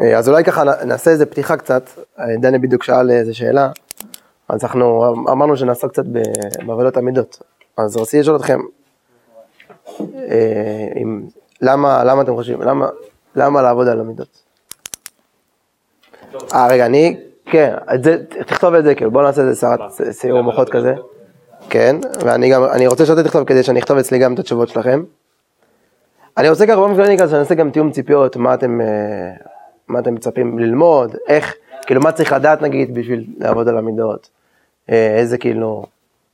אה, אז אולי ככה נעשה איזה פתיחה קצת, אה, דני בדיוק שאל איזה שאלה, אז אנחנו אמרנו שנעסוק קצת בעבודת המידות, אז רציתי לשאול אתכם, אה, אם, למה, למה אתם חושבים, למה, למה לעבוד על המידות? אה רגע, אני, כן, את זה, תכתוב את זה, כאילו, בוא נעשה איזה סערת סיור מוחות כזה, כן, ואני גם, אני רוצה שאתה תכתוב כדי שאני אכתוב אצלי גם את התשובות שלכם. אני רוצה ככה שאני אעשה גם תיאום ציפיות, מה אתם, מה אתם מצפים ללמוד, איך, כאילו מה צריך לדעת נגיד בשביל לעבוד על המידות, אה, איזה כאילו,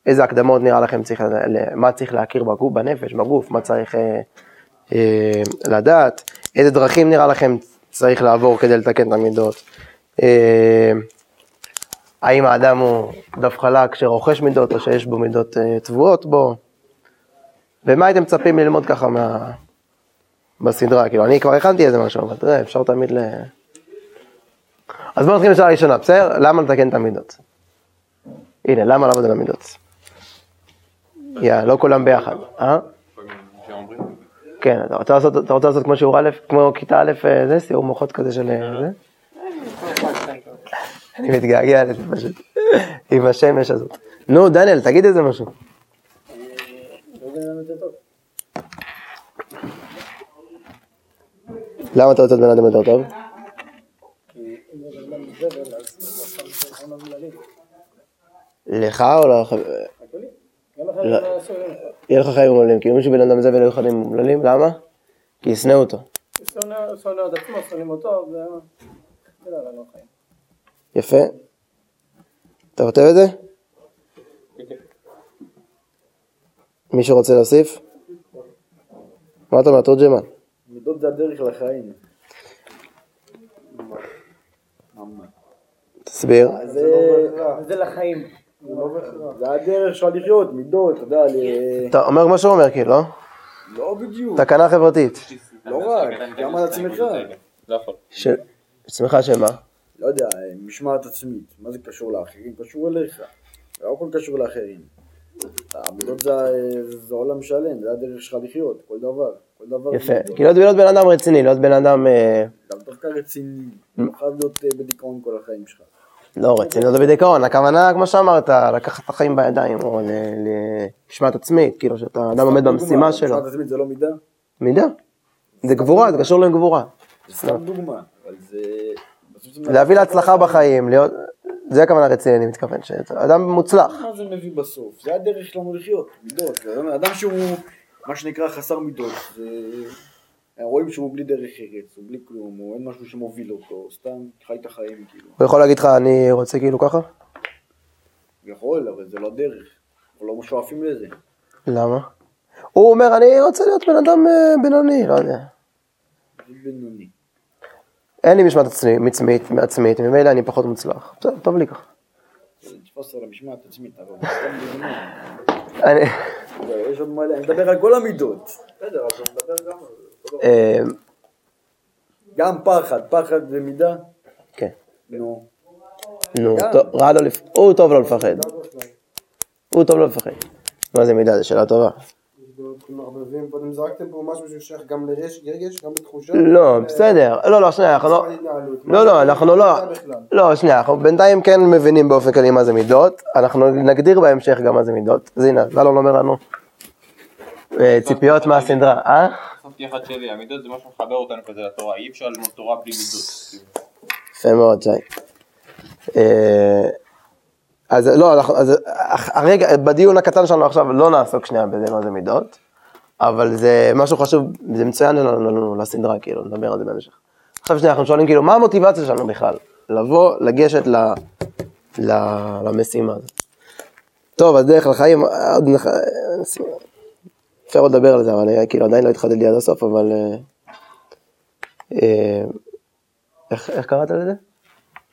איזה הקדמות נראה לכם צריך, מה צריך להכיר בגוף, בנפש, בגוף, מה צריך אה, אה, לדעת, איזה דרכים נראה לכם צריך לעבור כדי לתקן את המידות. אה, האם האדם הוא דף חלק שרוכש מידות או שיש בו מידות אה, טבועות בו, ומה הייתם מצפים ללמוד ככה מה... בסדרה, כאילו אני כבר הכנתי איזה משהו, אבל תראה, אפשר תמיד ל... אז בואו נתחיל לשאלה הראשונה, בסדר? למה לתקן את המידות? הנה, למה לעבוד על המידות? יא, לא כולם ביחד, אה? כן, אתה רוצה לעשות, אתה רוצה לעשות כמו שיעור א', כמו כיתה א', אה, זה סיעור מוחות כזה של אה, זה? אני מתגעגע לזה פשוט, עם השמש הזאת. נו, דניאל, תגיד איזה משהו. למה אתה רוצה להיות בן אדם יותר טוב? לך או לך? יהיה לך חיים אומללים, כאילו מישהו בן אדם זבל היו חיים אומללים, למה? כי ישנא אותו. שונא את עצמו, שונאים אותו, יפה. אתה כותב את זה? מישהו רוצה להוסיף? מה אתה אומר, תורג'מן? מידות זה הדרך לחיים. תסביר. זה לחיים. זה הדרך שלך לחיות, מידות, אתה יודע, אתה אומר מה שהוא אומר, כאילו, לא? לא בדיוק, תקנה חברתית. לא רק, גם על עצמך. של עצמך שמה? לא יודע, משמעת עצמית, מה זה קשור לאחרים? קשור אליך. לא הכל קשור לאחרים. המידות זה, זה עולם שלם, זה הדרך שלך לחיות, כל דבר. כל דבר יפה. כי להיות להיות בן אדם רציני, להיות בן אדם... אה, גם דווקא רציני, לא חייב להיות אה, בדיכאון כל החיים שלך. לא רציני, להיות בדיכאון, הכוונה, כמו שאמרת, לקחת את החיים בידיים, או למשמעת עצמית, כאילו שאתה אדם עומד במשימה שלו. משמעת עצמית זה לא מידה? מידה. זה גבורה, זה קשור לגבורה. זה סתם דוגמה, אבל זה להביא להצלחה בחיים, להיות... זה הכוונה רציני, אני מתכוון, שאדם מוצלח. מה זה מביא בסוף? זה הדרך שלנו לחיות, מידות. אדם שהוא, מה שנקרא, חסר מידות, זה... רואים שהוא בלי דרך ארץ, הוא בלי כלום, הוא אין משהו שמוביל אותו, סתם חי את החיים, כאילו. הוא יכול להגיד לך, אני רוצה כאילו ככה? יכול, אבל זה לא דרך. אנחנו לא שואפים לזה. למה? הוא אומר, אני רוצה להיות בן אדם אה, בינוני, לא יודע. בינוני. אין לי משמעת עצמית, עצמית, ממילא אני פחות מוצלח. בסדר, טוב לי ככה. זה נתפוס על המשמעת עצמית, אבל. אני... יש עוד מלא, אני מדבר על כל המידות. בסדר, אבל אני מדבר גם על. אה, גם פחד, פחד זה מידה? כן. נו. נו, רע. הוא טוב לו לפחד. הוא טוב לו לפחד. מה זה מידה? זו שאלה טובה. מערבבים, קודם זרקתם פה משהו ששייך גם לרגש, גם לתחושה. לא, בסדר. לא, לא, שנייה, אנחנו לא... התנהלות. לא, לא, אנחנו לא... לא, שנייה, אנחנו בינתיים כן מבינים באופן כללי מה זה מידות. אנחנו נגדיר בהמשך גם מה זה מידות. אז הנה, אלון אומר לנו. אה, ציפיות מהסדרה, אה? חשבתי אחד שלי, המידות זה מה שמחבר אותנו כזה לתורה, אי אפשר ללמוד תורה בלי מידות. יפה מאוד, שי. אז לא, אנחנו- אז הרגע, בדיון הקטן שלנו עכשיו לא נעסוק שנייה בזה מה זה מידות, אבל זה משהו חשוב, זה מצוין לנו, לסדרה, כאילו, נדבר על זה בהמשך. עכשיו שנייה, אנחנו שואלים כאילו, מה המוטיבציה שלנו בכלל? לבוא, לגשת ל, ל, למשימה הזאת. טוב, אז דרך לחיים, עוד נח... אפשר עוד לדבר על זה, אבל אה, כאילו עדיין לא התחדד לי עד הסוף, אבל... אה, אה, איך, איך קראת לזה?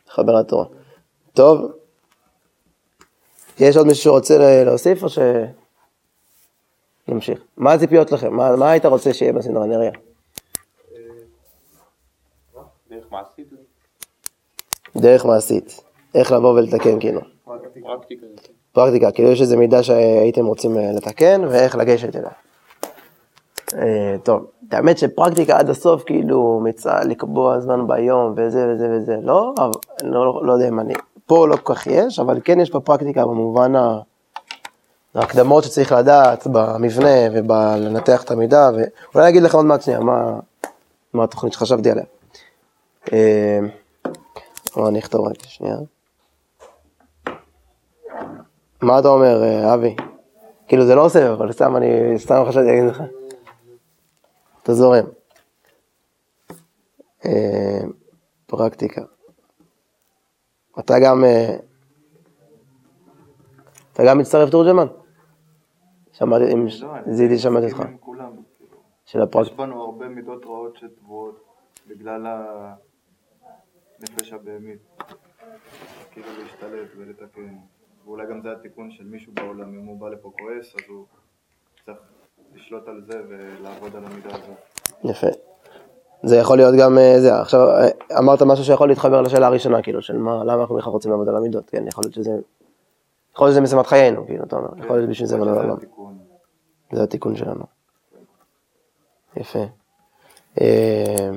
חבר התורה. טוב, יש עוד מישהו שרוצה להוסיף או ש... נמשיך. מה הציפיות לכם? מה, מה היית רוצה שיהיה בסדרה נריה? דרך מעשית. איך לבוא ולתקן כאילו. פרקטיקה. פרקטיקה, כאילו יש איזה מידה שהייתם רוצים אה, לתקן ואיך לגשת אליה. אה, טוב, האמת שפרקטיקה עד הסוף, כאילו, מצווה לקבוע זמן ביום וזה וזה וזה, לא, אבל, לא, לא יודע אם אני, פה לא כל כך יש, אבל כן יש פה פרקטיקה במובן. ההקדמות שצריך לדעת במבנה ובלנתח את המידע, ואולי אני אגיד לך עוד מעט שנייה מה, מה התוכנית שחשבתי עליה. אה, או אני אכתוב רק שנייה. מה אתה אומר, אה, אבי? כאילו זה לא עושה, אבל סתם אני, סתם חשבתי להגיד לך. אתה זורם. אה, פרקטיקה. אתה גם, אה, אתה גם מצטרף תורג'מן? שמעתי, עם לא, זידי שמעתי אותך. של הפרק... יש בנו הרבה מידות רעות שטבועות בגלל הנפש הבהמית. כאילו להשתלט ולתקן. ואולי גם זה התיקון של מישהו בעולם, אם הוא בא לפה כועס, אז הוא צריך לשלוט על זה ולעבוד על המידה הזאת. יפה. זה יכול להיות גם אה, זה, עכשיו אה, אמרת משהו שיכול להתחבר לשאלה הראשונה, כאילו, של מה, למה אנחנו בכלל רוצים לעבוד על המידות, כן, יכול להיות שזה, יכול להיות שזה משימת חיינו, כאילו, אתה אומר, יכול להיות בשביל זה זה לעולם, התיקון. זה התיקון שלנו. יפה. אה,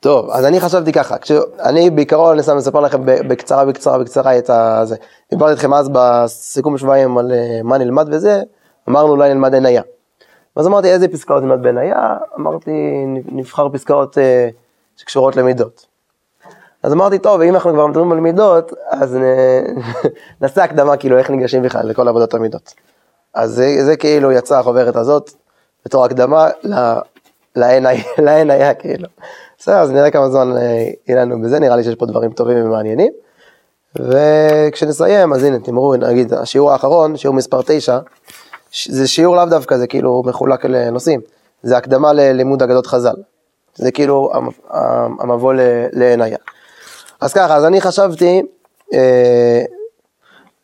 טוב, אז אני חשבתי ככה, כשאני בעיקרון, אני אספר לכם בקצרה, בקצרה, בקצרה את הזה. דיברתי איתכם אז בסיכום שבועיים על מה נלמד וזה, אמרנו אולי נלמד עניה. אז אמרתי איזה פסקאות נלמד בעניה, אמרתי נבחר פסקאות אה, שקשורות למידות. אז אמרתי, טוב, אם אנחנו כבר מדברים על מידות, אז נ- נעשה הקדמה כאילו איך ניגשים בכלל לכל עבודת המידות. אז זה, זה כאילו יצא החוברת הזאת, בתור הקדמה ל- לעין ה- לעין היה כאילו. בסדר, אז נראה כמה זמן אה, יהיה לנו בזה, נראה לי שיש פה דברים טובים ומעניינים. וכשנסיים, אז הנה, תמרו, נגיד, השיעור האחרון, שיעור מספר 9, זה שיעור לאו דווקא, זה כאילו מחולק לנושאים. זה הקדמה ללימוד אגדות חז"ל. זה כאילו המ- המבוא ל- לעיניה. אז ככה, אז אני חשבתי אה,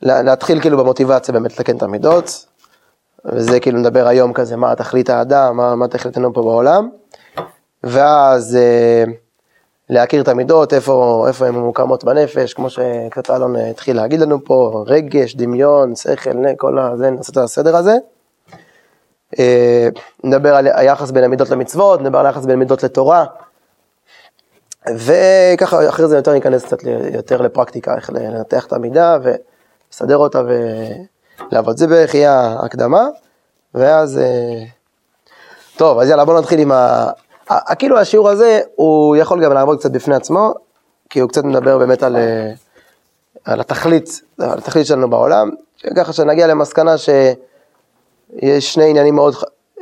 לה- להתחיל כאילו במוטיבציה באמת לתקן את המידות, וזה כאילו נדבר היום כזה, מה תכלית האדם, מה, מה תכליתנו פה בעולם, ואז אה, להכיר את המידות, איפה, איפה הן ממוקמות בנפש, כמו שקצת אלון אה, התחיל להגיד לנו פה, רגש, דמיון, שכל, כל הזה, נעשה את הסדר הזה. אה, נדבר על היחס בין המידות למצוות, נדבר על היחס בין המידות לתורה, וככה אחרי זה יותר ניכנס קצת יותר לפרקטיקה, איך לנתח את המידה ולסדר אותה ולעבוד. זה בערך יהיה ההקדמה, ואז... אה, טוב, אז יאללה, בואו נתחיל עם ה... כאילו השיעור הזה, הוא יכול גם לעבוד קצת בפני עצמו, כי הוא קצת מדבר באמת על, אה, על התכלית, על התכלית שלנו בעולם, ככה שנגיע למסקנה שיש שני עניינים מאוד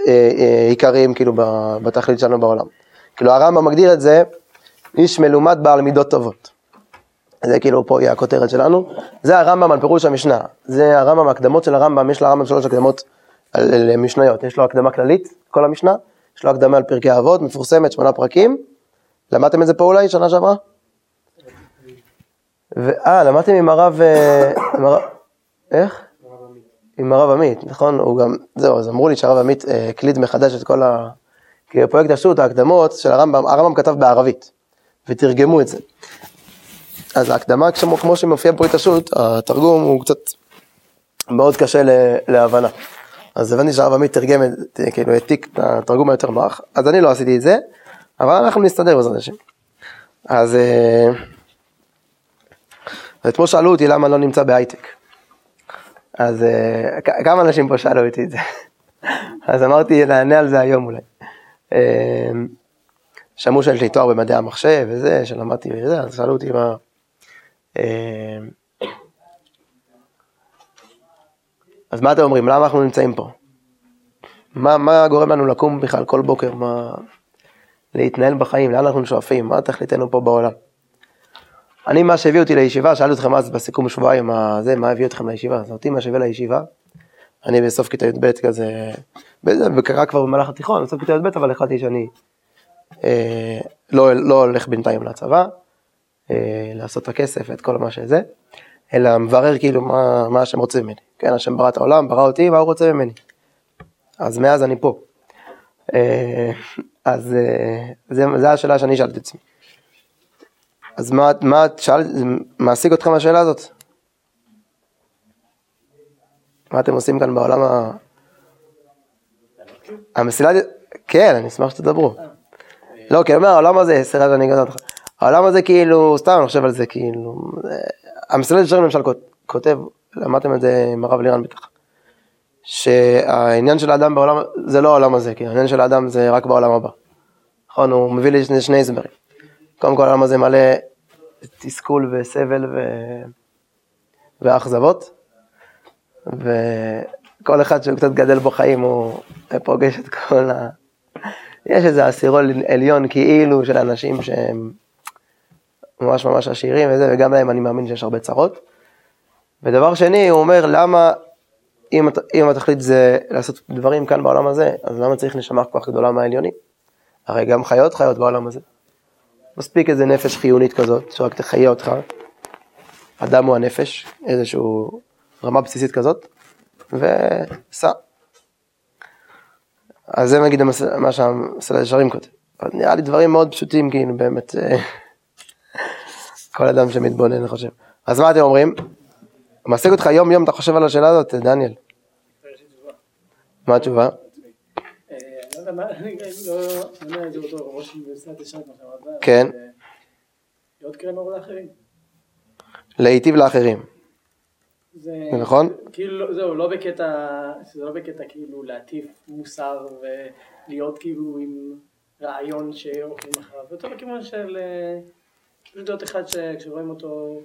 אה, אה, עיקריים כאילו בתכלית שלנו בעולם. כאילו הרמב"ם מגדיר את זה, איש מלומד בעל מידות טובות. זה כאילו פה יהיה הכותרת שלנו. זה הרמב"ם על פירוש המשנה. זה הרמב"ם, ההקדמות של הרמב"ם, יש לרמב"ם שלוש הקדמות על- על משניות. יש לו הקדמה כללית, כל המשנה, יש לו הקדמה על פרקי אבות, מפורסמת, שמונה פרקים. למדתם את זה פה אולי, שנה שעברה? אה, למדתם עם הרב... אה, איך? עם הרב עמית, נכון? הוא גם, זהו, אז אמרו לי שהרב עמית אה, הקליד מחדש את כל ה... כי בפרויקט השו"ת, ההקדמות של הרמב"ם, הרמב"ם כתב בערבית, ותרגמו את זה. אז ההקדמה, כמו, שמופיע בפרויקט השו"ת, התרגום הוא קצת מאוד קשה להבנה. אז הבנתי שהרב עמית תרגם, כאילו העתיק את התרגום היותר נוח, אז אני לא עשיתי את זה, אבל אנחנו נסתדר בעזרת השם. אז אה, אתמול שאלו אותי למה לא נמצא בהייטק. אז אה, כמה אנשים פה שאלו אותי את זה. אז אמרתי, נענה על זה היום אולי. אה, שמעו שיש לי תואר במדעי המחשב וזה, שלמדתי וזה, אז שאלו אותי מה... אה, אז מה אתם אומרים? למה אנחנו נמצאים פה? מה, מה גורם לנו לקום בכלל כל בוקר? מה... להתנהל בחיים? לאן אנחנו שואפים? מה תכליתנו פה בעולם? אני, מה שהביא אותי לישיבה, שאלתי אתכם אז בסיכום שבועיים, מה, מה הביא אתכם לישיבה? אז אותי מה שהביא לישיבה, אני בסוף כיתה י"ב כזה, קרה כבר במהלך התיכון, בסוף כיתה י"ב, אבל החלטתי שאני אה, לא, לא הולך בינתיים לצבא, אה, לעשות את הכסף ואת כל מה שזה, אלא מברר כאילו מה, מה השם רוצה ממני. כן, השם ברא את העולם, ברא אותי, מה הוא רוצה ממני. אז מאז אני פה. אה, אז אה, זה, זה השאלה שאני שאלתי את עצמי. אז מה, מה זה מעסיק אתכם השאלה הזאת? מה אתם עושים כאן בעולם ה... המסילה, כן, אני אשמח שתדברו. לא, כי אני אומר, העולם הזה, סליחה שאני אגזר אותך. העולם הזה כאילו, סתם אני חושב על זה, כאילו, המסלול ישרים למשל כות- כותב, למדתם את זה עם הרב לירן בטח, שהעניין של האדם בעולם, זה לא העולם הזה, כי העניין של האדם זה רק בעולם הבא. נכון, הוא מביא לי שני, שני הסברים. קודם כל העולם הזה מלא תסכול וסבל ו... ואכזבות, וכל אחד שהוא קצת גדל בו חיים הוא פוגש את כל ה... יש איזה עשירון עליון כאילו של אנשים שהם ממש ממש עשירים וזה, וגם להם אני מאמין שיש הרבה צרות. ודבר שני, הוא אומר, למה, אם, אם התכלית זה לעשות דברים כאן בעולם הזה, אז למה צריך נשמה כל כך גדולה מהעליונים? הרי גם חיות חיות בעולם הזה. מספיק איזה נפש חיונית כזאת, שרק תחיה אותך. אדם הוא הנפש, איזשהו רמה בסיסית כזאת, וסע. אז זה נגיד מה שהמסלל ישרים כותב. נראה לי דברים מאוד פשוטים, כאילו באמת, אה, כל אדם שמתבונן, אני חושב. אז מה אתם אומרים? מעסיק אותך יום יום, אתה חושב על השאלה הזאת, דניאל. מה התשובה? זה. כן. להיטיב לאחרים, זה זה נכון? כאילו, זהו, לא בקטע, זה לא בקטע כאילו להטיף מוסר ולהיות כאילו עם רעיון שהולכים אחריו, יותר בכיוון של אה, פשוט להיות אחד שכשרואים אותו,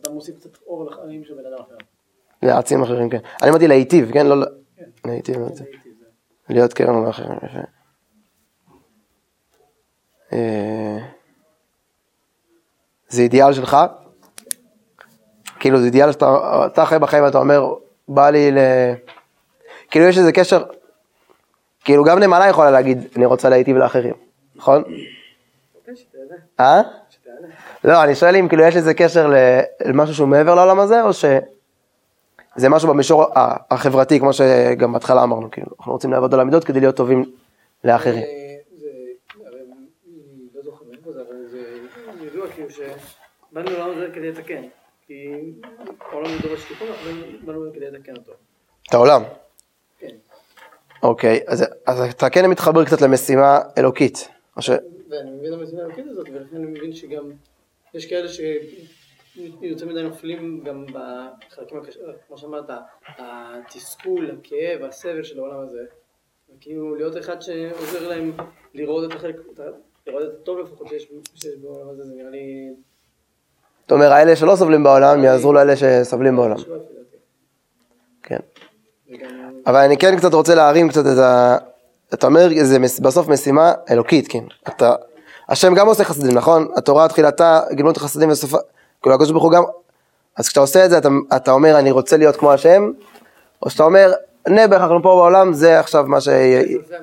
אתה מוסיף קצת אור לחיים של בן אדם אחר. להעצים אחרים, כן. אני אמרתי להיטיב, כן? לא, ל- להיטיב, זה זה. הייתי, זה. להיות קרן לאחרים, יפה. אה, זה אידיאל שלך? כאילו זה אידיאל שאתה אתה חי בחיים ואתה אומר, בא לי ל... כאילו יש איזה קשר, כאילו גם נמלה יכולה להגיד, אני רוצה להיטיב לאחרים, נכון? כן, אה? לא, אני שואל אם כאילו יש לזה קשר למשהו שהוא מעבר לעולם הזה, או שזה משהו במישור החברתי, כמו שגם בהתחלה אמרנו, כאילו, אנחנו רוצים לעבוד על המידות כדי להיות טובים לאחרים. שבאנו לעולם הזה כדי לתקן. כי העולם דורש תיקון, אבל באנו כדי לתקן אותו. את העולם. כן. אוקיי, אז, אז אתה כן מתחבר קצת למשימה אלוקית. או ש... ואני מבין את המשימה האלוקית הזאת, ולכן אני מבין שגם יש כאלה שיותר מדי נופלים גם בחלקים הקשים, כמו שאמרת, התסכול, הכאב, הסבל של העולם הזה. וכאילו להיות אחד שעוזר להם לראות את החלק, לראות את הטוב לפחות שיש, שיש בעולם הזה, זה נראה לי... אתה אומר, האלה שלא סובלים בעולם, יעזרו לאלה שסובלים בעולם. כן. אבל אני כן קצת רוצה להרים קצת את ה... אתה אומר, זה בסוף משימה אלוקית, כן. אתה... השם גם עושה חסדים, נכון? התורה תחילתה, גמלות החסדים וסופה, כאילו הקדוש ברוך הוא גם... אז כשאתה עושה את זה, אתה, אתה אומר, אני רוצה להיות כמו השם, או שאתה אומר, נעבך, אנחנו פה בעולם, זה עכשיו מה ש... השם?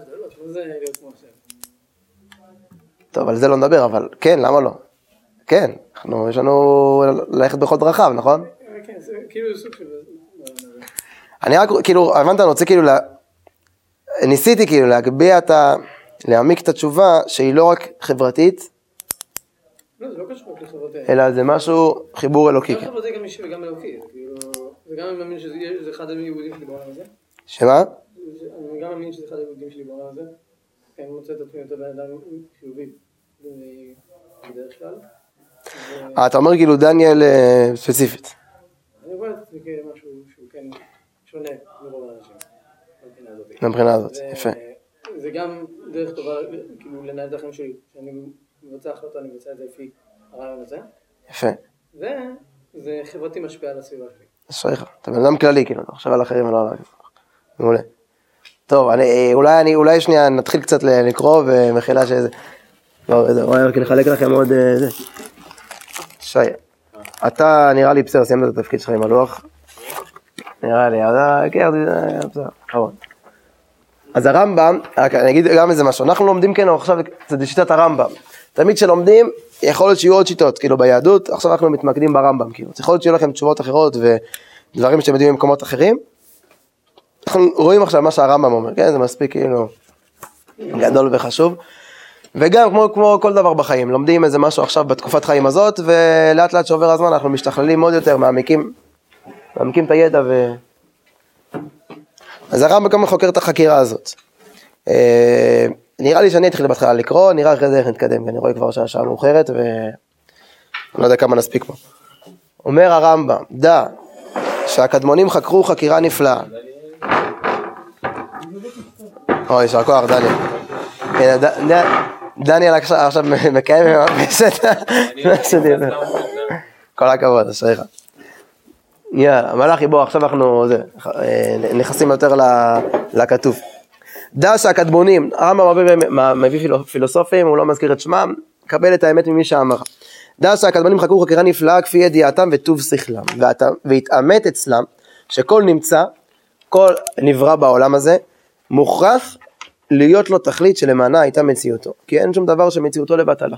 טוב, על זה לא נדבר, אבל כן, למה לא? כן, אנחנו, יש לנו ללכת בכל דרכיו, נכון? כן, זה כאילו סוג של... אני רק, כאילו, הבנת, אני רוצה כאילו. ניסיתי כאילו להגביה את ה... להעמיק את התשובה שהיא לא רק חברתית, לא, זה לא. אלא זה משהו, חיבור אלוקי. גם כן. חברתי גם אישי וגם אלוקי, כאילו, וגם אני מאמין שזה זה אחד היהודים שלי בעולם הזה. שמה? זה- אני גם מאמין שזה אחד היהודים שלי בעולם הזה. כי אני מוצא את עצמי יותר בן אדם חיובי בדרך כלל. אה, אתה אומר כאילו דניאל אה, ספציפית. אני רואה את עצמי כמשהו שהוא כן שונה מרוב האנשים. מבחינה הזאת. יפה. זה גם דרך טובה, כאילו, לנהל את החיים שלי. כשאני מבצע החלטה, אני מבצע את זה לפי הרעיון הזה. יפה. וזה חברתי משפיע על הסביבה שלי. אשריך. אתה בן אדם כללי, כאילו, אתה חושב על אחרים ולא על אחרים. מעולה. טוב, אני, אה, אולי, אני, אולי שנייה נתחיל קצת לקרוא, ומחילה שזה... לא, זה רואה, רק לחלק לכם עוד... אה, זה. שי, אתה נראה לי בסדר, סיימת את התפקיד שלך עם הלוח. נראה לי, אז אה, כן, בסדר, אחרון. אז הרמב"ם, רק אני אגיד גם איזה משהו, אנחנו לומדים כן עכשיו קצת בשיטת הרמב"ם. תמיד כשלומדים, יכול להיות שיהיו עוד שיטות, כאילו ביהדות, עכשיו אנחנו מתמקדים ברמב"ם, כאילו, יכול להיות שיהיו לכם תשובות אחרות ודברים שאתם יודעים במקומות אחרים. אנחנו רואים עכשיו מה שהרמב"ם אומר, כן, זה מספיק כאילו גדול וחשוב. וגם כמו, כמו כל דבר בחיים, לומדים איזה משהו עכשיו בתקופת חיים הזאת, ולאט לאט שעובר הזמן אנחנו משתכללים עוד יותר, מעמיקים, מעמיקים את הידע ו... אז הרמב"ם גם חוקר את החקירה הזאת. אה, נראה לי שאני אתחיל בהתחלה לקרוא, נראה אחרי זה איך נתקדם, כי אני רואה כבר שהשעה מאוחרת ואני לא יודע כמה נספיק פה. אומר הרמב"ם, דע שהקדמונים חקרו חקירה נפלאה. אוי, יישר כוח, דניאל. ד- דניאל עכשיו מקיים ומאפס את. מה. כל הכבוד, אשריך. יאללה, מלאכי בוא, עכשיו אנחנו זה, אה, נכנסים יותר לכתוב. דע שהקדמונים, הרמב"ם מביא פילו- פילוסופים, הוא לא מזכיר את שמם, קבל את האמת ממי שאמר. דע שהקדמונים חקרו חקירה נפלאה כפי ידיעתם וטוב שכלם, והתעמת אצלם שכל נמצא, כל נברא בעולם הזה, מוכרח להיות לו תכלית שלמענה הייתה מציאותו, כי אין שום דבר שמציאותו לבטלה.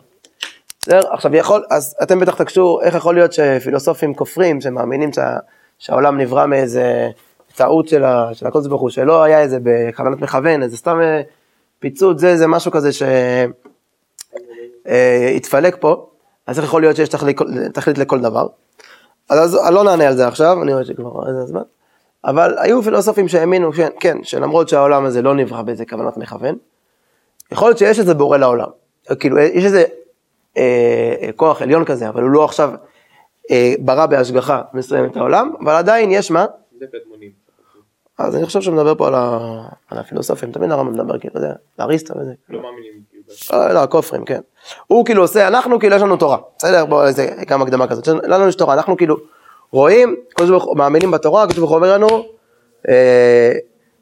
בסדר? עכשיו יכול, אז אתם בטח תקשו, איך יכול להיות שפילוסופים כופרים, שמאמינים שה, שהעולם נברא מאיזה טעות של, הקודש ברוך הוא, שלא היה איזה בכוונת מכוון, איזה סתם אה, פיצוץ, זה איזה משהו כזה שהתפלק פה, אז איך יכול להיות שיש תכלית, תכלית לכל דבר? אז, אז לא נענה על זה עכשיו, אני רואה שכבר איזה זמן, אבל היו פילוסופים שהאמינו, כן, כן, שלמרות שהעולם הזה לא נברא באיזה כוונת מכוון, יכול להיות שיש איזה בורא לעולם, כאילו יש איזה אה, אה, כוח עליון כזה, אבל הוא לא עכשיו אה, ברא בהשגחה מסוימת את העולם, אבל עדיין יש מה? אז אני חושב שהוא מדבר פה על, ה... על הפילוסופים, תמיד הרמב"ם מדבר כאילו, אתה יודע, לאריסטו וזה. לא מאמינים. כאילו, בש- לא, הכופרים, כן. הוא כאילו עושה, אנחנו כאילו יש לנו תורה, בסדר? בואו, איזה כמה הקדמה כזאת. לנו יש תורה, אנחנו כאילו רואים, הקדוש ברוך הוא- מאמינים בתורה, הקדוש ברוך הוא אומר לנו, אה,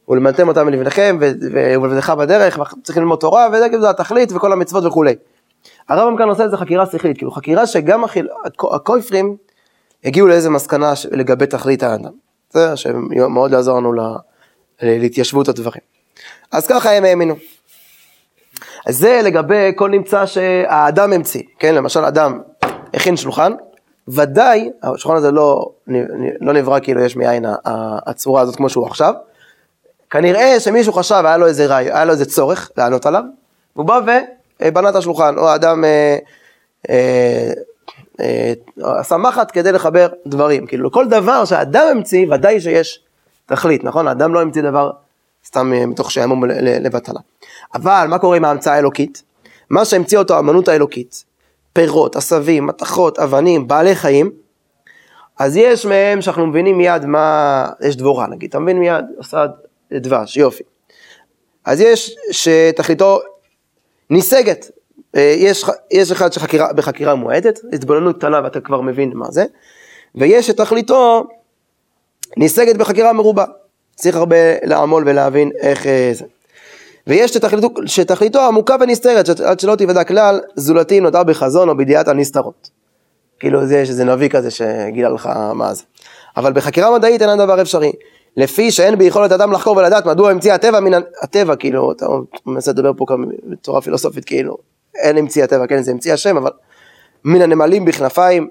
ולמדתם אותם מלבניכם, ו- ו- ולבדך בדרך, צריכים ללמוד תורה, וזה כאילו זה התכלית וכל המצוות וכולי. הרמב"ם כאן עושה איזה חקירה שכלית, כאילו חקירה שגם החיל- הכ- הכופרים הגיעו לאיזה מסקנה ש- לגבי תכלית האדם. זה שמאוד יעזור לנו ל- להתיישבות הדברים. אז ככה הם האמינו. אז זה לגבי כל נמצא שהאדם המציא, כן, למשל אדם הכין שולחן, ודאי, השולחן הזה לא, לא נברא כאילו יש מאין הצורה הזאת כמו שהוא עכשיו, כנראה שמישהו חשב, היה לו איזה רעיון, היה לו איזה צורך לענות עליו, והוא בא ובנה את השולחן, או האדם אה, אה, אה, עשה מחט כדי לחבר דברים, כאילו כל דבר שהאדם המציא, ודאי שיש תכלית, נכון? האדם לא המציא דבר סתם אה, מתוך שעמום לבטלה. אבל מה קורה עם ההמצאה האלוקית? מה שהמציא אותו האמנות האלוקית, פירות, עשבים, מתכות, אבנים, בעלי חיים, אז יש מהם שאנחנו מבינים מיד מה, יש דבורה נגיד, אתה מבין מיד, עושה דבש, יופי. אז יש שתכליתו ניסגת, אה, יש, יש אחד שבחקירה מועטת, התבוננות קטנה ואתה כבר מבין מה זה, ויש שתכליתו ניסגת בחקירה מרובה, צריך הרבה לעמול ולהבין איך אה, זה. ויש שתכליתו, שתכליתו עמוקה ונסתרת, עד שלא תיוודע כלל, זולתי נודע בחזון או בידיעת הנסתרות. כאילו זה יש איזה נביא כזה שגילה לך מה זה. אבל בחקירה מדעית אין הדבר אפשרי. לפי שאין ביכולת אדם לחקור ולדעת מדוע המציא הטבע מן הטבע, כאילו, אתה מנסה לדבר פה כאן בצורה פילוסופית, כאילו, אין המציא הטבע, כן, זה המציא השם, אבל מן הנמלים בכנפיים,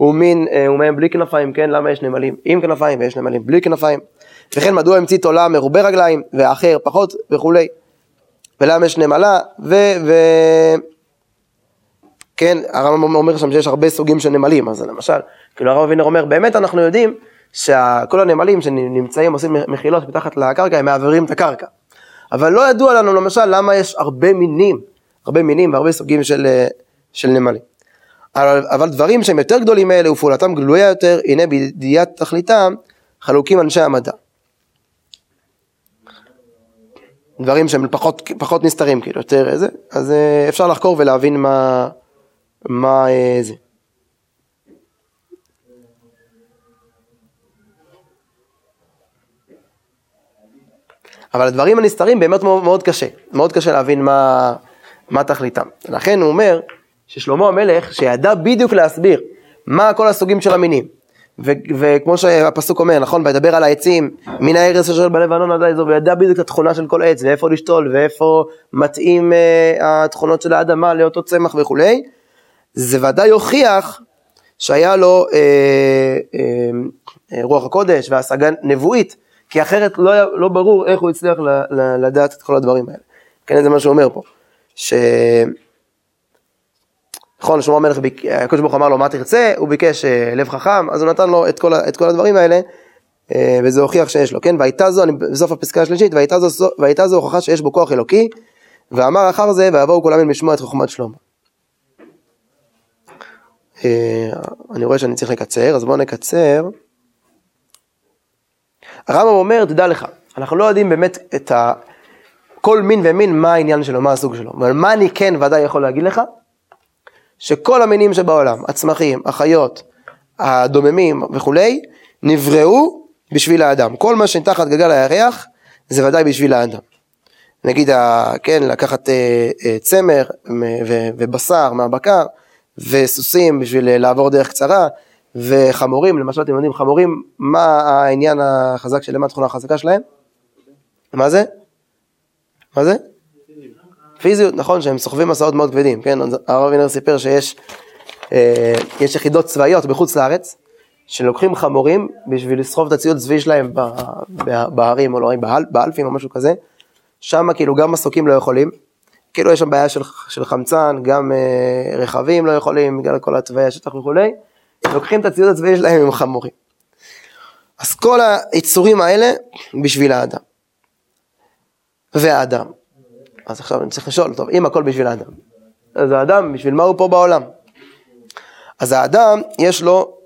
ומין, אה, ומהם בלי כנפיים, כן, למה יש נמלים עם כנפיים ויש נמלים בלי כנפיים, וכן מדוע המציא תולה מרובה רגליים, והאחר פחות וכולי, ולמה יש נמלה, ו... ו... כן, הרמב"ם אומר שם שיש הרבה סוגים של נמלים, אז למשל, כאילו הרב אבינר אומר, באמת אנחנו יודעים שכל הנמלים שנמצאים, עושים מחילות מתחת לקרקע, הם מעבירים את הקרקע. אבל לא ידוע לנו למשל למה יש הרבה מינים, הרבה מינים והרבה סוגים של, אה, של נמלים. אבל, אבל דברים שהם יותר גדולים מאלה ופעולתם גלויה יותר, הנה בידיעת תכליתם חלוקים אנשי המדע. דברים שהם פחות, פחות נסתרים, כאילו, יותר איזה, אז אה, אפשר לחקור ולהבין מה, מה אה, זה. אבל הדברים הנסתרים באמת מאוד, מאוד קשה, מאוד קשה להבין מה, מה תכליתם. לכן הוא אומר ששלמה המלך, שידע בדיוק להסביר מה כל הסוגים של המינים, ו- וכמו שהפסוק אומר, נכון, וידבר על העצים, מן הארץ אשר בלבנון עד האזור, וידע בדיוק את התכונה של כל עץ, ואיפה לשתול, ואיפה מתאים אה, התכונות של האדמה לאותו צמח וכולי, זה ודאי יוכיח שהיה לו אה, אה, אה, רוח הקודש והשגה נבואית, כי אחרת לא, היה, לא ברור איך הוא הצליח ל, ל, לדעת את כל הדברים האלה. כן, זה מה שהוא אומר פה. ש... נכון, שלמה המלך, ביק- הקדוש ברוך אמר לו מה תרצה, הוא ביקש אה, לב חכם, אז הוא נתן לו את כל, את כל הדברים האלה, אה, וזה הוכיח שיש לו, כן? והייתה זו, אני בסוף הפסקה השלישית, והייתה זו, והייתה זו הוכחה שיש בו כוח אלוקי, ואמר אחר זה ויבואו כל העמים לשמוע את חוכמת שלמה. אה, אני רואה שאני צריך לקצר, אז בואו נקצר. הרמב"ם אומר, תדע לך, אנחנו לא יודעים באמת את ה... כל מין ומין מה העניין שלו, מה הסוג שלו, אבל מה אני כן ודאי יכול להגיד לך? שכל המינים שבעולם, הצמחים, החיות, הדוממים וכולי, נבראו בשביל האדם. כל מה שתחת גלגל הירח זה ודאי בשביל האדם. נגיד, כן, לקחת אה, אה, צמר ובשר מהבקר, וסוסים בשביל אה, לעבור דרך קצרה, וחמורים, למשל אתם יודעים, חמורים, מה העניין החזק שלהם, מה התכונה החזקה שלהם? מה זה? מה זה? פיזיות, נכון, שהם סוחבים מסעות מאוד כבדים, כן? הרב וינר סיפר שיש אה, יש יחידות צבאיות בחוץ לארץ, שלוקחים חמורים בשביל לסחוב את הציוד צבי שלהם בהרים או לא, באל, באלפים או משהו כזה, שם כאילו גם מסוקים לא יכולים, כאילו יש שם בעיה של, של חמצן, גם אה, רכבים לא יכולים, בגלל כל התוואי השטח וכולי, לוקחים את הציוד הצבאי שלהם עם חמורים. אז כל היצורים האלה בשביל האדם. והאדם. אז עכשיו אני צריך לשאול, טוב, אם הכל בשביל האדם, אז האדם, בשביל מה הוא פה בעולם? אז האדם, יש לו,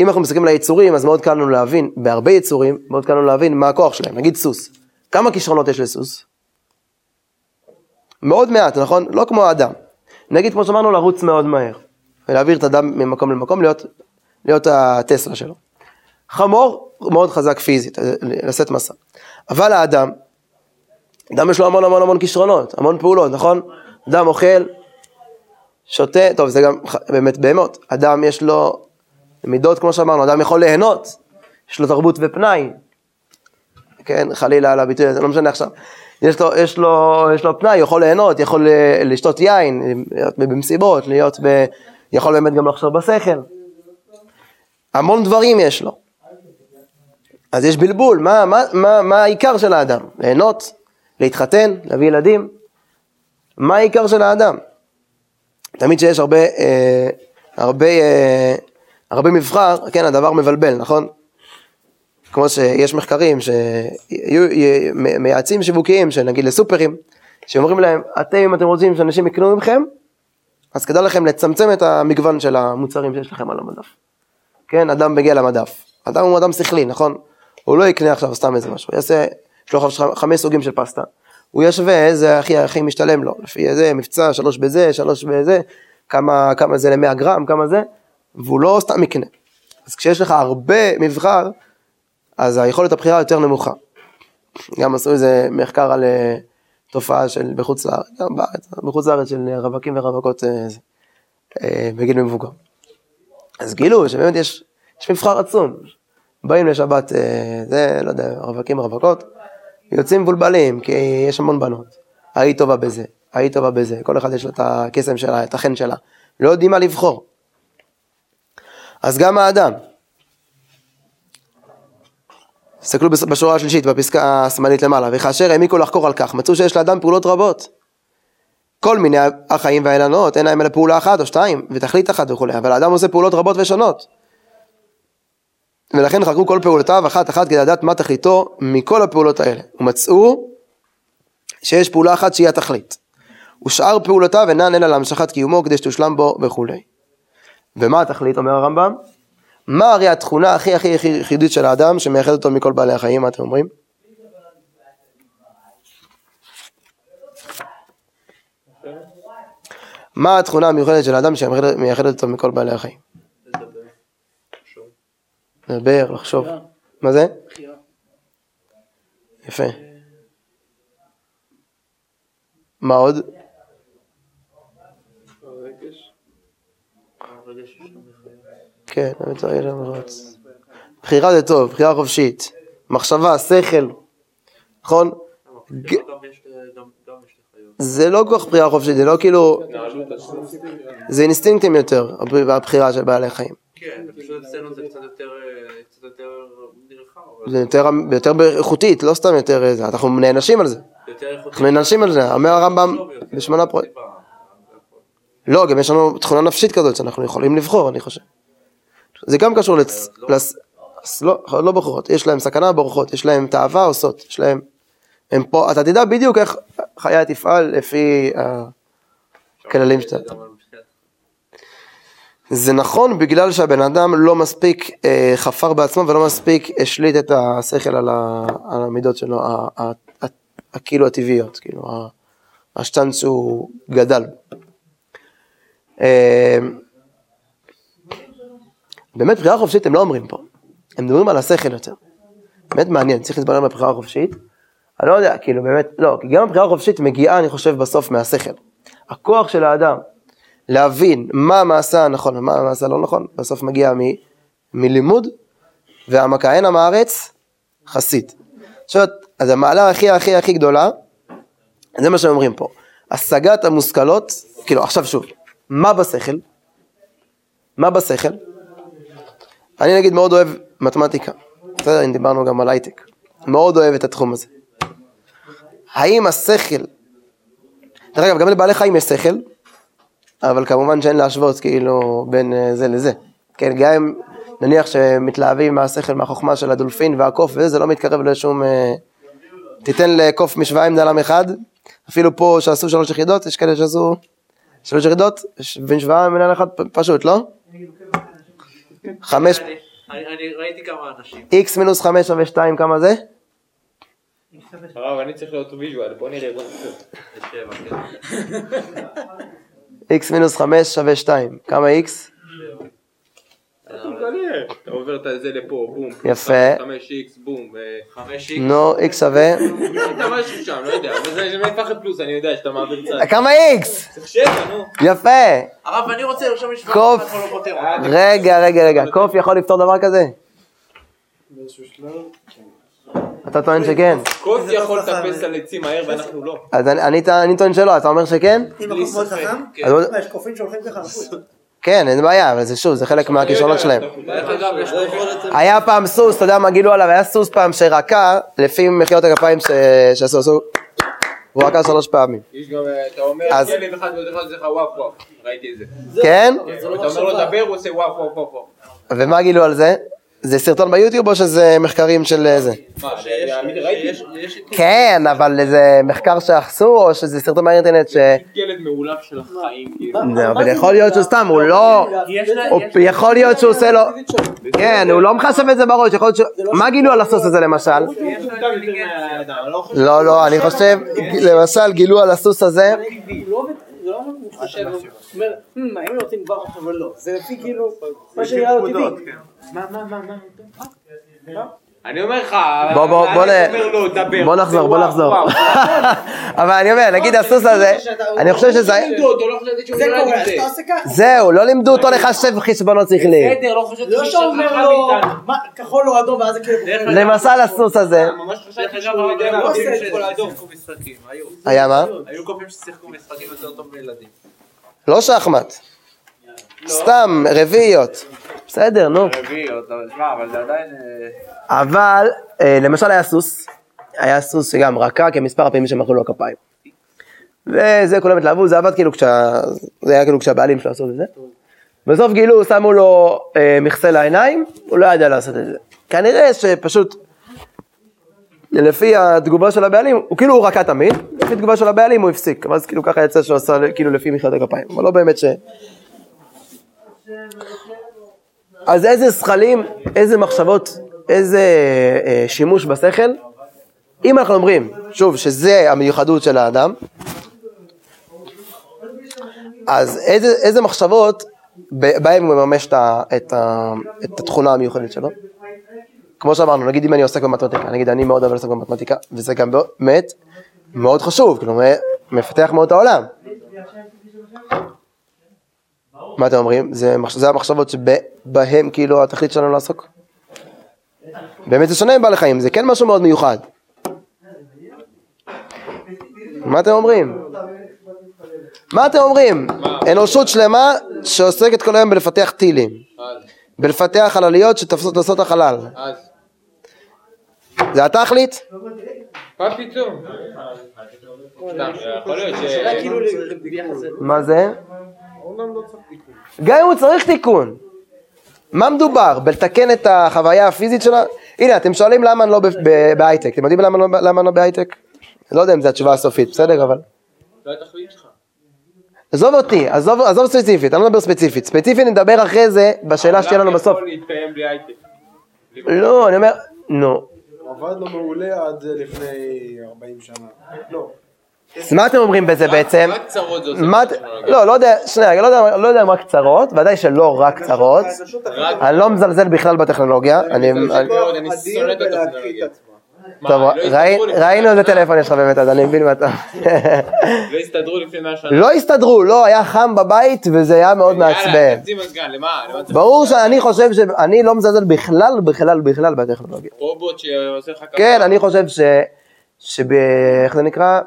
אם אנחנו מסתכלים על היצורים, אז מאוד קל לנו להבין, בהרבה יצורים, מאוד קל לנו להבין מה הכוח שלהם. נגיד סוס. כמה כישרונות יש לסוס? מאוד מעט, נכון? לא כמו האדם. נגיד, כמו שאמרנו, לרוץ מאוד מהר. ולהעביר את האדם ממקום למקום, להיות, להיות הטסלה שלו. חמור, מאוד חזק פיזית, לשאת מסע. אבל האדם, אדם יש לו המון המון המון כישרונות, המון פעולות, נכון? אדם אוכל, שותה, טוב זה גם באמת בהמות, אדם יש לו מידות כמו שאמרנו, אדם יכול ליהנות, יש לו תרבות ופנאי, כן, חלילה על הביטוי הזה, לא משנה עכשיו, יש לו, יש לו, יש לו פנאי, יכול ליהנות, יכול אה, לשתות יין, להיות במסיבות, להיות ב... יכול באמת גם לחשוב בשכל, המון דברים יש לו. אז יש בלבול, מה, מה, מה, מה העיקר של האדם? ליהנות, להתחתן, להביא ילדים? מה העיקר של האדם? תמיד שיש הרבה, אה, הרבה, אה, הרבה מבחר, כן, הדבר מבלבל, נכון? כמו שיש מחקרים שמייעצים שיווקיים, שנגיד לסופרים, שאומרים להם, אתם אם אתם רוצים שאנשים יקנו ממכם, אז כדאי לכם לצמצם את המגוון של המוצרים שיש לכם על המדף. כן, אדם מגיע למדף. אדם הוא אדם שכלי, נכון? הוא לא יקנה עכשיו סתם איזה משהו, יעשה, יש לו חמש סוגים של פסטה. הוא ישווה איזה הכי הכי משתלם לו, לפי איזה מבצע, שלוש בזה, שלוש בזה, כמה, כמה זה ל-100 גרם, כמה זה, והוא לא סתם יקנה. אז כשיש לך הרבה מבחר, אז היכולת הבחירה יותר נמוכה. גם עשו איזה מחקר על אה, תופעה של בחוץ לארץ, גם בארץ, בחוץ לארץ של רווקים ורווקות אה, אה, בגיל מבוגר. אז גילו שבאמת יש, יש מבחר עצום. באים לשבת, אה, זה, לא יודע, רווקים ורווקות, יוצאים מבולבלים, כי יש המון בנות. ההיא טובה בזה, ההיא טובה בזה, כל אחד יש לו את הקסם שלה, את החן שלה. לא יודעים מה לבחור. אז גם האדם. תסתכלו בשורה השלישית, בפסקה השמאלית למעלה, וכאשר העמיקו לחקור על כך, מצאו שיש לאדם פעולות רבות. כל מיני החיים והאילנות, אין להם אלא פעולה אחת או שתיים, ותכלית אחת וכולי, אבל האדם עושה פעולות רבות ושונות. ולכן חקרו כל פעולותיו אחת אחת כדי לדעת מה תכליתו מכל הפעולות האלה. ומצאו שיש פעולה אחת שהיא התכלית. ושאר פעולותיו אינן אלא להמשכת קיומו כדי שתושלם בו וכולי. ומה התכלית אומר הרמב"ם? מה הרי התכונה הכי הכי הכי ייחודית של האדם שמייחד אותו מכל בעלי החיים, מה אתם אומרים? מה התכונה המיוחדת של האדם שמייחדת אותו מכל בעלי החיים? לדבר, לחשוב. מה זה? יפה. מה עוד? כן, באמת יש שם מרוץ. בחירה זה טוב, בחירה חופשית. מחשבה, שכל, נכון? ג- זה לא כל כך בחירה חופשית, זה לא כאילו, זה אינסטינקטים יותר, הבח- הבחירה של בעלי חיים. כן, פשוט אצלנו זה קצת יותר, אה, זה יותר, יותר איכותית, לא סתם יותר איזה, אנחנו נענשים על זה. אנחנו נענשים על זה, אומר הרמב"ם בשמונה פרויקט. לא, גם יש לנו תכונה נפשית כזאת שאנחנו יכולים לבחור, אני חושב. זה גם קשור לצ... לס... אז לא, לא בוחרות, יש להם סכנה בורחות, יש להם תאווה עושות, יש להם... הם פה, אתה תדע בדיוק איך, חיה תפעל לפי הכללים שאתה... זה נכון בגלל שהבן אדם לא מספיק אה, חפר בעצמו ולא מספיק השליט את השכל על, ה, על המידות שלו, ה, ה, ה, ה, כאילו הטבעיות, כאילו השטנץ שהוא גדל. אה, באמת בחירה חופשית הם לא אומרים פה, הם מדברים על השכל יותר. באמת מעניין, צריך להתבונן בבחירה החופשית. אני לא יודע, כאילו באמת, לא, כי גם הבחירה החופשית מגיעה, אני חושב, בסוף מהשכל. הכוח של האדם להבין מה המעשה הנכון ומה המעשה הלא נכון, בסוף מגיע מ, מלימוד, והמכהן עם הארץ, חסיד. עכשיו, אז המעלה הכי הכי הכי גדולה, זה מה שאומרים פה. השגת המושכלות, כאילו עכשיו שוב, מה בשכל? מה בשכל? אני נגיד מאוד אוהב מתמטיקה, בסדר, אם דיברנו גם על הייטק, מאוד אוהב את התחום הזה. האם השכל, דרך אגב, גם לבעלי חיים יש שכל, אבל כמובן שאין להשוות כאילו בין אה, זה לזה. כן, גם אם נניח שמתלהבים מהשכל, מהחוכמה של הדולפין והקוף וזה, זה לא מתקרב לשום... אה, תיתן לקוף משוואה עם דלם אחד, אפילו פה שעשו שלוש יחידות, יש כאלה שעשו שלוש יחידות, יש בין משוואה עם מנהל אחד פשוט, לא? חמש, אני- ראיתי כמה אנשים. x מינוס חמש שווה שתיים, כמה זה? הרב, אני צריך להיות ויז'ואל, בוא נראה, בוא נראה. זה שבע, כן. x מינוס חמש שווה שתיים, כמה x? אתה עובר את זה לפה, בום. יפה. 5x, בום. אה, חמש איקס. נו, x שווה, אתה משהו שם, לא יודע, אבל זה מפחד פלוס, אני יודע שאתה מעביר צד. כמה x? צריך שבע, נו. יפה. הרב, אני רוצה לרשום משוואה. קוף. לא. רגע, רגע, רגע, קוף יכול לפתור דבר כזה? אתה טוען שכן. קוף יכול לטפס על עצים מהר ואנחנו לא. אז אני- טוען שלא, אתה אומר שכן? אם הקוף מאוד חכם, אז בוא- מה, יש קופים שהולכים ככה. כן, אין בעיה, אבל זה שוב, זה חלק מהכישרונות שלהם. קוף. היה פעם סוס, אתה יודע מה גילו עליו? היה סוס פעם שרקע, לפי מחיאות הכפיים שעשו, עשו, הוא רקע שלוש פעמים. יש גם, אה, אתה אומר, ילד אחד ועוד אחד זה לך וואו וואו. ראיתי את זה. כן? אתה אומר לו דבר, הוא עושה וואו וואו וואו. ומה גילו על זה? זה סרטון ביוטיוב או שזה מחקרים של אה, זה? כן, אבל זה מחקר שעשו או שזה סרטון באינטרנט ש... ילד מאולף של החיים, כאילו. אבל יכול להיות שהוא סתם, הוא לא... הוא- יכול להיות שהוא עושה לו... כן, הוא לא מחשב את זה בראש, יכול להיות ש... מה גילו על הסוס הזה למשל? לא. לא, לא, אני חושב, למשל גילו על הסוס הזה, הוא לא עובד, זה לא הוא חושב, אומר, "Hmm, האם רוצים כבר עכשיו או לא? זה לפי כאילו, מה שנראה לו טבעי. אני אומר לך, בוא, בוא, בוא, נ-. בוא נחזור, בוא נחזור. אבל אני אומר, נגיד הסוס הזה, אני חושב שזה... לימדו אותו, לא חשבתי שהוא עם אז זה. זהו, לא לימדו אותו לחשב חשבונות שכליים. בסדר, לא חשבתי לא שאומר לו. מה, כחול או אדום, ואז זה כאילו... למשל הסוס הזה, היה מה? היו קופים ששיחקו משחקים יותר טוב מילדים. לא שחמט. סתם, רביעיות. בסדר, נו. רביעיות, אבל זה עדיין... אה, אבל, אה, למשל היה סוס, היה סוס שגם רקע כמספר הפעמים שמחאו לו כפיים. וזה כולם התלהבו, זה עבד כאילו כשה... זה היה כאילו כשהבעלים שלו עשו את זה. בסוף גילו, שמו לו אה, מכסה לעיניים, הוא לא ידע לעשות את זה. כנראה שפשוט, לפי התגובה של הבעלים, הוא כאילו הוא רקע תמיד, לפי התגובה של הבעלים הוא הפסיק, אבל אז כאילו ככה יצא שהוא עשה כאילו לפי מחיאות הכפיים, אבל לא באמת ש... אז איזה זכלים, איזה מחשבות, איזה אה, שימוש בשכל, אם אנחנו אומרים, שוב, שזה המיוחדות של האדם, אז איזה, איזה מחשבות ב- בהם הוא מממש את, את, את התכונה המיוחדת שלו? כמו שאמרנו, נגיד אם אני עוסק במתמטיקה, נגיד אני מאוד אוהב לעסוק במתמטיקה, וזה גם באמת מאוד חשוב, כאילו מפתח מאוד את העולם. מה אתם אומרים? זה, זה המחשבות שבהם כאילו התכלית שלנו לעסוק? באמת זה שונה מבעלי חיים, זה כן משהו מאוד מיוחד. מה אתם אומרים? מה אתם אומרים? אנושות שלמה שעוסקת כל היום בלפתח טילים, בלפתח חלליות שתופסות את החלל. אז. זה התכלית? מה פתאום? כאילו. מה זה? גם אם הוא צריך תיקון. מה מדובר? בלתקן את החוויה הפיזית שלה? הנה, אתם שואלים למה אני לא בהייטק. אתם יודעים למה אני לא- למה אני לא בהייטק? לא יודע אם זו התשובה הסופית, בסדר? אבל... לא התכלית שלך. עזוב אותי, עזוב, עזוב ספציפית, אני לא מדבר ספציפית. ספציפית נדבר אחרי זה בשאלה שתהיה לנו בסוף. יכול להתקיים בלי הייטק. לא, אני אומר, נו. עבד לו מעולה עד לפני 40 שנה. לא. אז מה אתם אומרים בזה בעצם? רק צרות זה עושה מה את- בטכנולוגיה. לא, לא יודע, שנייה, לא יודע- לא יודע אם רק צרות, ודאי שלא רק צרות. אני לא מזלזל בכלל בטכנולוגיה. אני שונא את הטכנולוגיה. טוב, לא ראינו מאה איזה? טלפון יש לך באמת, אז אני מבין מה אתה... לא הסתדרו לפני 100 שנה. לא הסתדרו, לא, היה חם בבית וזה היה מאוד יאללה, מעצבן. ברור שאני חושב ש... אני לא מזלזל בכלל, בכלל, בכלל בטכנולוגיה. רובוט שעושה לך ככה? כן, אני חושב ש... שב... איך זה נקרא?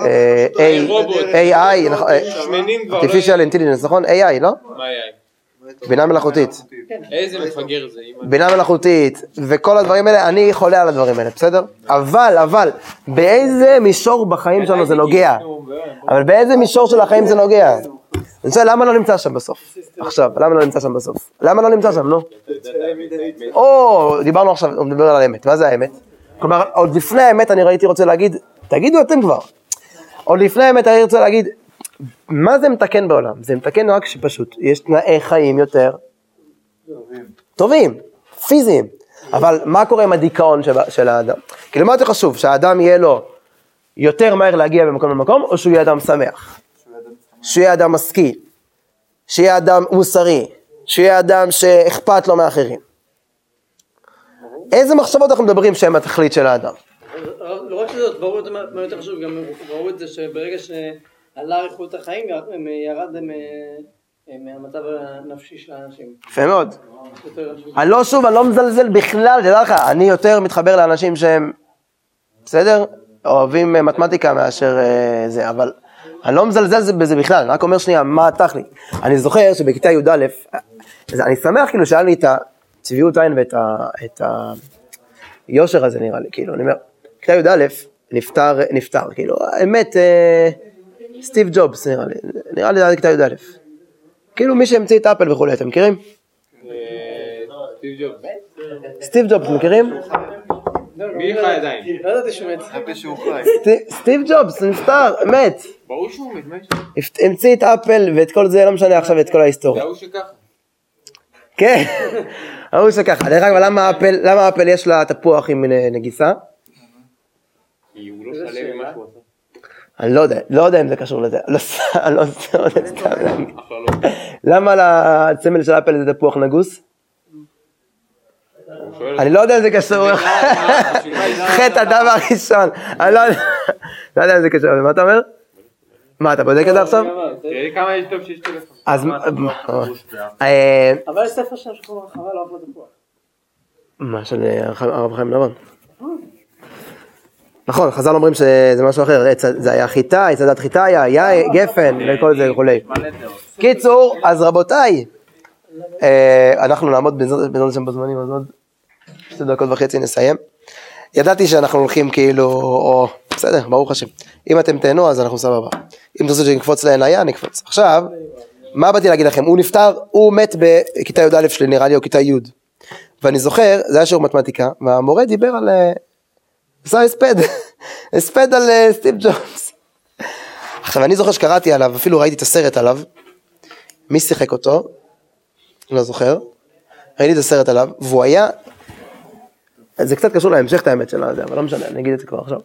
אה, A- רובוט. AI, נכון, אה, שמנים כבר לא... artificial intelligence, נכון? AI, לא? מה היה? בינה מלאכותית. איזה מפגר זה. בינה מלאכותית וכל הדברים האלה, אני חולה על הדברים האלה, בסדר? אבל, אבל, באיזה מישור בחיים שלנו זה נוגע? אבל באיזה מישור של החיים זה נוגע? אני שואל, למה לא נמצא שם בסוף? עכשיו, למה לא נמצא שם בסוף? למה לא נמצא שם, נו? או, דיברנו עכשיו, הוא מדבר על האמת, מה זה האמת? כלומר, עוד לפני האמת אני ראיתי רוצה להגיד, תגידו אתם כבר. עוד לפני האמת אני רוצה להגיד, מה זה מתקן בעולם? זה מתקן רק שפשוט יש תנאי חיים יותר טובים, פיזיים. אבל מה קורה עם הדיכאון של, של האדם? כאילו מה יותר חשוב, שהאדם יהיה לו יותר מהר להגיע ממקום למקום, או שהוא יהיה אדם שמח? שהוא יהיה אדם משכיל, שיהיה אדם מוסרי, שיהיה אדם שאכפת לו מאחרים. איזה מחשבות אנחנו מדברים שהן התכלית של האדם? לא רק שזה, ברור את מה מה יותר חשוב, גם ראו את זה שברגע שעלה איכות החיים, הם ירד אה, מהמצב הנפשי של האנשים. יפה מאוד. אני לא, שוב, אני לא מזלזל בכלל, תדע לך, אני יותר מתחבר לאנשים שהם, בסדר? אוהבים אה, מתמטיקה מאשר אה, זה, אבל אני לא מזלזל בזה בכלל, אני רק אומר שנייה, מה התכלית? אני זוכר שבכיתה י"א, אני שמח כאילו שהיה לי את הצביעות עין ואת היושר הזה נראה לי, כאילו, אני אומר, בכיתה י"א נפטר, נפטר, כאילו, האמת, אה, סטיב ג'ובס נראה לי, נראה לי זה היה כיתה י"א. כאילו מי שהמציא את אפל וכולי, אתם מכירים? סטיב ג'ובס. מכירים? מי חי עדיין? לא ידעתי שהוא מת. סטיב ג'ובס נפטר, מת. ברור שהוא מת, מה המציא את אפל ואת כל זה, לא משנה עכשיו את כל זה ההיסטוריה. ההוא שככה. כן, ההוא שככה. דרך אגב, למה אפל, למה אפל יש לה תפוח עם אה, נגיסה? כי הוא לא שלם ממה שהוא עשה. אני לא יודע, לא יודע אם זה קשור לזה. לא אני לא לא יודע סתם להגיד. אחלה לא. למה לסמל של אפל זה תפוח נגוס? אני לא יודע אם זה קשור. חטא הדם הראשון. אני לא יודע- לא אם זה קשור. מה אתה אומר? מה, אתה בודק את זה עכשיו? תראי כמה יש טוב שיש טלפון. אז... אה, אבל יש ספר שם שקוראים הרחבה לא עבוד תפוח. מה של אה, הרב חיים נבון. נכון, חז"ל אומרים שזה משהו אחר, עץ- זה היה חיטה, עץ הדת חיטה היה, היה גפן וכל זה וכולי. קיצור, אז רבותיי, אה, אנחנו נעמוד בעזרת השם בזמנים, אז עוד שתי דקות וחצי נסיים. ידעתי שאנחנו הולכים כאילו, או, בסדר, ברוך השם. אם אתם תהנו אז אנחנו סבבה. אם תרצו שנקפוץ לעינייה, נקפוץ. עכשיו, מה באתי להגיד לכם? הוא נפטר, הוא מת בכיתה י"א שלי נראה לי, או כיתה י'. ואני זוכר, זה היה שיעור מתמטיקה, והמורה דיבר על... עשה הספד, הספד על אה, סטיב ג'ובס. עכשיו אני זוכר שקראתי עליו, אפילו ראיתי את הסרט עליו, מי שיחק אותו? לא זוכר. ראיתי את הסרט עליו, והוא היה, זה קצת קשור להמשך את האמת שלו, אבל לא משנה, אני אגיד את זה כבר עכשיו.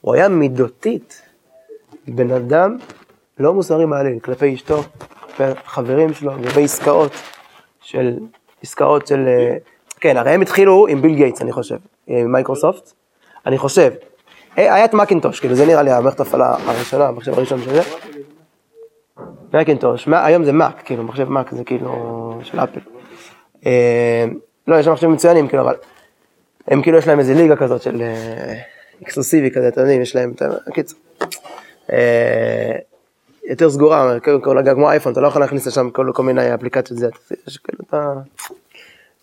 הוא היה מידותית, בן אדם לא מוסרי מעליל, כלפי אשתו, כלפי חברים שלו, כלפי עסקאות של, עסקאות של, אה, כן, הרי הם התחילו עם ביל גייטס, אני חושב, עם מייקרוסופט, אני חושב. אה, היה את מקינטוש, כאילו זה נראה לי המערכת ההפעלה הראשונה, המחשב הראשון של זה. מקינטוש, היום זה מק, כאילו, מחשב מק זה כאילו של אפל. אה, לא, יש שם מחשבים מצוינים, כאילו, אבל הם כאילו יש להם איזה ליגה כזאת של אה, אקסקלוסיבי כזה, אתם יודעים, יש להם, קיצור. אה, יותר סגורה, כאילו, כמו אייפון, אתה לא יכול להכניס לשם כל, מיני אפליקציות זה, יש כאילו אתה,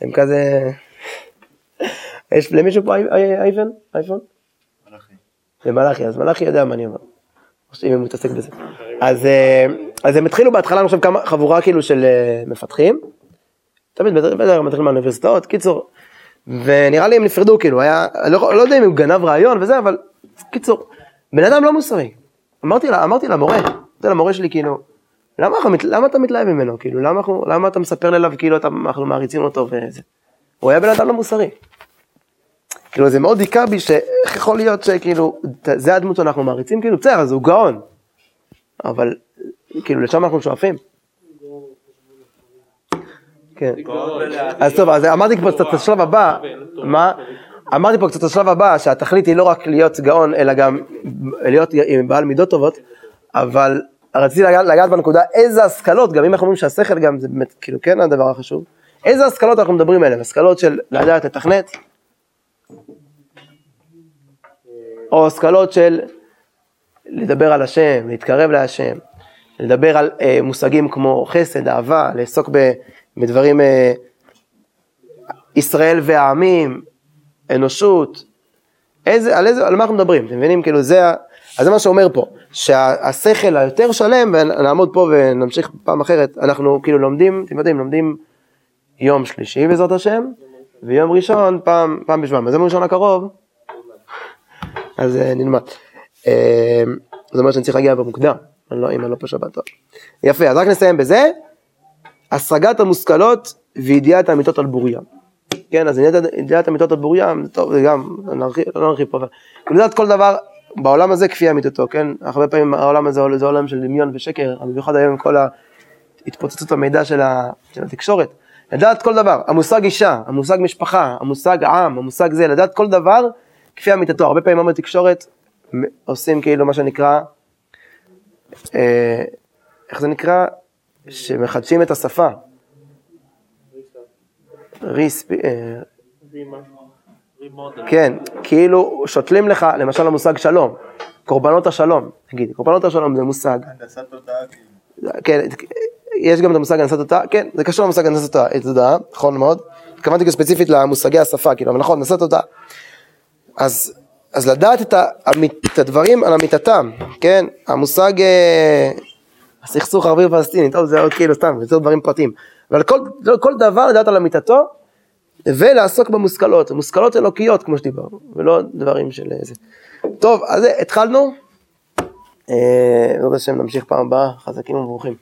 הם כזה, יש למישהו פה אי- אי- אייפון? מלאכי, אז מלאכי יודע מה אני אומר. אם הוא מתעסק בזה. אז, אה, אז הם התחילו בהתחלה, אני חושב, כמה חבורה כאילו של אה, מפתחים. תמיד בטח הם מתחילים מהאוניברסיטאות, קיצור. ונראה לי הם נפרדו, כאילו, היה, לא, לא יודע אם הוא גנב רעיון וזה, אבל קיצור. בן אדם לא מוסרי. אמרתי לה, אמרתי למורה, אמרתי למורה שלי כאילו, למה, למה אתה מתלהב ממנו? כאילו, למה, למה אתה מספר אליו כאילו אתה, אנחנו מעריצים אותו וזה? הוא היה בן אדם לא מוסרי. כאילו זה מאוד היכה בי שאיך יכול להיות שכאילו, זה הדמות שאנחנו מעריצים, כאילו בסדר, אז הוא גאון. אבל כאילו לשם אנחנו שואפים. כן. אז טוב, אז אמרתי כבר קצת את השלב הבא, מה? אמרתי פה קצת את השלב הבא, שהתכלית היא לא רק להיות גאון, אלא גם להיות עם בעל מידות טובות, אבל רציתי לגעת בנקודה איזה השכלות, גם אם אנחנו אומרים שהשכל גם זה באמת, כאילו כן הדבר החשוב, איזה השכלות אנחנו מדברים עליהן, השכלות של לדעת לתכנת, או השכלות של לדבר על השם, להתקרב להשם, לדבר על אה, מושגים כמו חסד, אהבה, לעסוק ב, בדברים אה, ישראל והעמים, אנושות, איזה, על, איזה, על מה אנחנו מדברים, אתם מבינים? כאילו זה, אז זה מה שאומר פה, שהשכל היותר שלם, ונעמוד פה ונמשיך פעם אחרת, אנחנו כאילו לומדים, אתם יודעים, לומדים יום שלישי בעזרת השם, ויום ראשון פעם, פעם בשבועיים, אז יום ראשון הקרוב, אז אה, נלמד. אה, זאת אומרת שאני צריך להגיע במוקדם, אני לא, אם אני לא פה שבת טוב. יפה, אז רק נסיים בזה, השגת המושכלות וידיעת האמיתות על בוריים. כן, אז ידיעת, האמיתות על בוריים, זה טוב, זה גם, נרחיב, לא נרחיב פה, אבל לדעת כל דבר בעולם הזה כפי אמיתותו, כן? הרבה פעמים העולם הזה זה עולם של דמיון ושקר, במיוחד היום עם כל התפוצצות המידע של, ה, של התקשורת. לדעת כל דבר, המושג אישה, המושג משפחה, המושג עם, המושג זה, לדעת כל דבר כפי אמיתתו. הרבה פעמים היום בתקשורת מ- עושים כאילו מה שנקרא, אה, איך זה נקרא? שמחדשים את השפה. ריספ... אה, כן, כאילו שותלים לך, למשל המושג שלום, קורבנות השלום, תגיד, קורבנות השלום זה מושג, הנדסת תודעה, כאילו. כן, יש גם את המושג הנדסת תודעה, כן, זה קשור למושג הנדסת תודעה, נכון מאוד, התכוונתי גם ספציפית למושגי השפה, כאילו, אבל נכון, הנדסת תודעה. אז, אז לדעת את, האמית, את הדברים על אמיתתם, כן, המושג אה, הסכסוך הערבי פלסטיני, טוב זה עוד כאילו סתם, זה עוד דברים פרטיים, אבל כל, כל דבר לדעת על אמיתתו, ולעסוק במושכלות, מושכלות אלוקיות כמו שדיברנו, ולא דברים של איזה. טוב, אז התחלנו, אה, בעזרת השם נמשיך פעם הבאה, חזקים וברוכים.